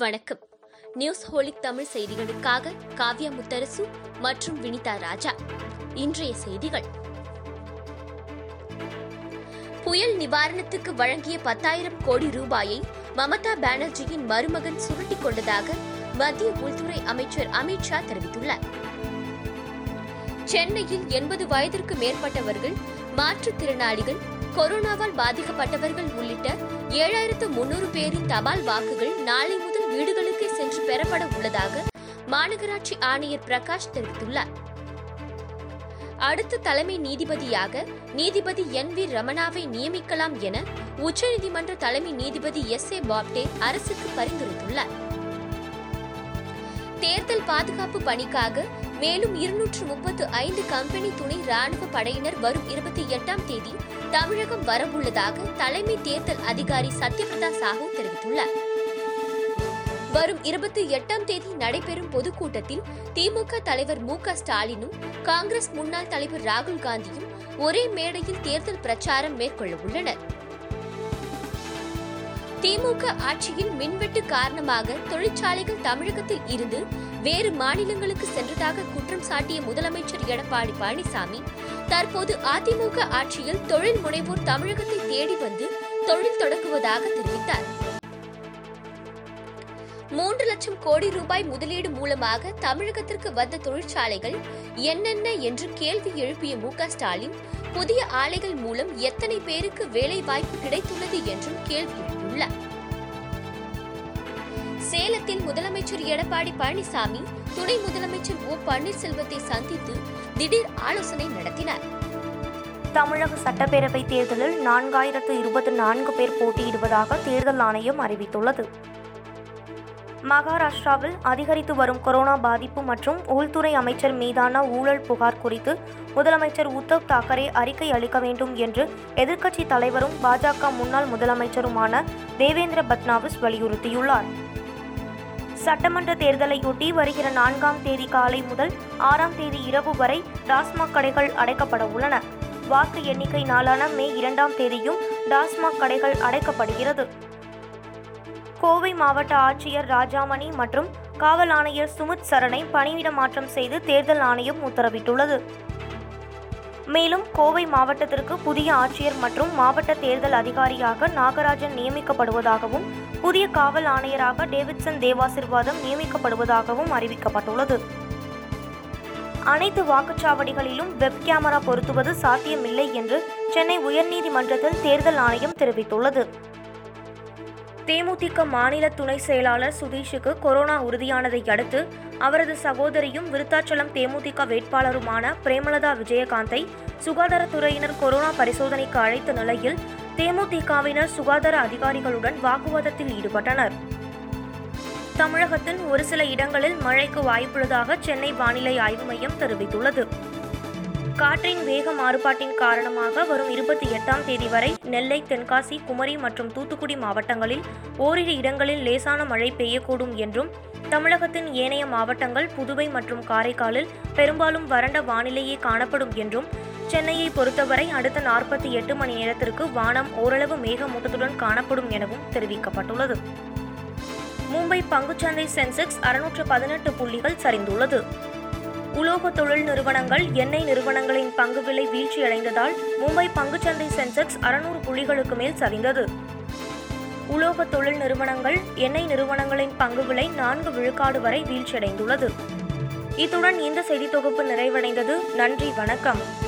வணக்கம். News holic Tamil செய்திகளுக்காக காவ்யா முத்தரசு மற்றும் வினிதா ராஜா. இன்றைய செய்திகள். புயல் நிவாரணத்துக்கு வழங்கிய பத்தாயிரம் கோடி ரூபாயை மமதா பானர்ஜியின் மருமகன் சுருட்டிக் கொண்டதாக மத்திய உள்துறை அமைச்சர் அமித் ஷா தெரிவித்துள்ளார். சென்னையில் எண்பது வயதிற்கு மேற்பட்டவர்கள் மாற்றுத்திறனாளிகள் கொரோனாவால் பாதிக்கப்பட்டவர்கள் உள்ளிட்ட ஏழாயிரத்து முன்னூறு பேரின் தபால் வாக்குகள் நாளை பெறப்பட உள்ளதாக மாநகராட்சி ஆணையர் பிரகாஷ் தெரிவித்துள்ளார். அடுத்த தலைமை நீதிபதியாக நீதிபதி என் வி ரமணாவை நியமிக்கலாம் என உச்சநீதிமன்ற தலைமை நீதிபதி எஸ் ஏ பாப்டே அரசுக்கு பரிந்துரைத்துள்ளார். தேர்தல் பாதுகாப்பு பணிக்காக மேலும் இருநூற்று முப்பத்து ஐந்து கம்பெனி துணை ராணுவ படையினர் வரும் இருபத்தி எட்டாம் தேதி தமிழகம் வரவுள்ளதாக தலைமை தேர்தல் அதிகாரி சத்யபிரதா சாஹூ தெரிவித்துள்ளார். வரும் இருபத்தி எட்டாம் தேதி நடைபெறும் பொதுக்கூட்டத்தில் திமுக தலைவர் மு க ஸ்டாலினும் காங்கிரஸ் முன்னாள் தலைவர் ராகுல் காந்தியும் ஒரே மேடையில் தேர்தல் பிரச்சாரம் மேற்கொள்ள உள்ளனர். திமுக ஆட்சியின் மின்வெட்டு காரணமாக தொழிற்சாலைகள் தமிழகத்தில் இருந்து வேறு மாநிலங்களுக்கு சென்றதாக குற்றம் சாட்டிய முதலமைச்சர் எடப்பாடி பழனிசாமி தற்போது அதிமுக ஆட்சியில் தொழில் முனைவோர் தமிழகத்தை தேடி வந்து தொழில் தொடங்குவதாக தெரிவித்தார். மூன்று லட்சம் கோடி ரூபாய் முதலீடு மூலமாக தமிழகத்திற்கு வந்த தொழிற்சாலைகள் என்னென்ன என்று கேள்வி எழுப்பிய மு ஸ்டாலின் புதிய ஆலைகள் மூலம் எத்தனை பேருக்கு வேலை வாய்ப்பு கிடைத்துள்ளது என்றும் கேள்வி எழுப்பியுள்ளார் சேலத்தில் முதலமைச்சர் எடப்பாடி பழனிசாமி துணை முதலமைச்சர் ஓ பன்னீர்செல்வத்தை சந்தித்து திடீர் ஆலோசனை நடத்தினார். தமிழக சட்டப்பேரவை தேர்தலில் நான்காயிரத்து இருபத்தி நான்கு பேர் போட்டியிடுவதாக தேர்தல் ஆணையம் அறிவித்துள்ளது. மகாராஷ்டிராவில் அதிகரித்து வரும் கொரோனா பாதிப்பு மற்றும் உள்துறை அமைச்சர் மீதான ஊழல் புகார் குறித்து முதலமைச்சர் உத்தவ் தாக்கரே அறிக்கை அளிக்க வேண்டும் என்று எதிர்க்கட்சி தலைவரும் பாஜக முன்னாள் முதலமைச்சருமான தேவேந்திர பட்னாவிஸ் வலியுறுத்தியுள்ளார். சட்டமன்ற தேர்தலையொட்டி வருகிற நான்காம் தேதி காலை முதல் ஆறாம் தேதி இரவு வரை டாஸ்மாக் கடைகள் அடைக்கப்பட உள்ளன. வாக்கு எண்ணிக்கை நாளான மே இரண்டாம் தேதியும் டாஸ்மாக் கடைகள் அடைக்கப்படுகிறது. கோவை மாவட்ட ஆட்சியர் ராஜாமணி மற்றும் காவல் ஆணையர் சுமித் சரணை பணியிட மாற்றம் செய்து தேர்தல் ஆணையம் உத்தரவிட்டுள்ளது. மேலும் கோவை மாவட்டத்திற்கு புதிய ஆட்சியர் மற்றும் மாவட்ட தேர்தல் அதிகாரியாக நாகராஜன் நியமிக்கப்படுவதாகவும் புதிய காவல் ஆணையராக டேவிட்சன் தேவாசிர்வாதம் நியமிக்கப்படுவதாகவும் அறிவிக்கப்பட்டுள்ளது. அனைத்து வாக்குச்சாவடிகளிலும் வெப் கேமரா பொருத்துவது சாத்தியமில்லை என்று சென்னை உயர்நீதிமன்றத்தில் தேர்தல் ஆணையம் தெரிவித்துள்ளது. தேமுதிக மாநில துணை செயலாளர் சுதீஷுக்கு கொரோனா உறுதியானதை அடுத்து அவரது சகோதரியும் விருத்தாச்சலம் தேமுதிக வேட்பாளருமான பிரேமலதா விஜயகாந்தை சுகாதாரத்துறையினர் கொரோனா பரிசோதனைக்கு அழைத்த நிலையில் தேமுதிகவினர் சுகாதார அதிகாரிகளுடன் வாக்குவாதத்தில் ஈடுபட்டனர். தமிழகத்தின் ஒரு சில இடங்களில் மழைக்கு வாய்ப்புள்ளதாக சென்னை வானிலை ஆய்வு மையம் தெரிவித்துள்ளது. காற்றின் வேக மாறுபாட்டின் காரணமாக வரும் இருபத்தி எட்டாம் தேதி வரை நெல்லை தென்காசி குமரி மற்றும் தூத்துக்குடி மாவட்டங்களில் ஓரிரு இடங்களில் லேசான மழை பெய்யக்கூடும் என்றும் தமிழகத்தின் ஏனைய மாவட்டங்கள் புதுவை மற்றும் காரைக்காலில் பெரும்பாலும் வறண்ட வானிலையே காணப்படும் என்றும் சென்னையை பொறுத்தவரை அடுத்த நாற்பத்தி எட்டு மணி நேரத்திற்கு வானம் ஓரளவு மேகமூட்டத்துடன் காணப்படும் எனவும் தெரிவிக்கப்பட்டுள்ளது. மும்பை பங்குச்சந்தை சென்செக்ஸ் அறுநூற்று பதினெட்டு புள்ளிகள் சரிந்துள்ளது. உலோக தொழில் நிறுவனங்கள் எண்ணெய் நிறுவனங்களின் பங்கு விலை வீழ்ச்சியடைந்ததால் மும்பை பங்குச்சந்தை சென்செக்ஸ் அறுநூறு புள்ளிகளுக்கு மேல் சரிந்தது. உலோக தொழில் நிறுவனங்கள் எண்ணெய் நிறுவனங்களின் பங்கு விலை நான்கு விழுக்காடு வரை வீழ்ச்சியடைந்துள்ளது. இத்துடன் இந்த செய்தி தொகுப்பு நிறைவடைந்தது. நன்றி வணக்கம்.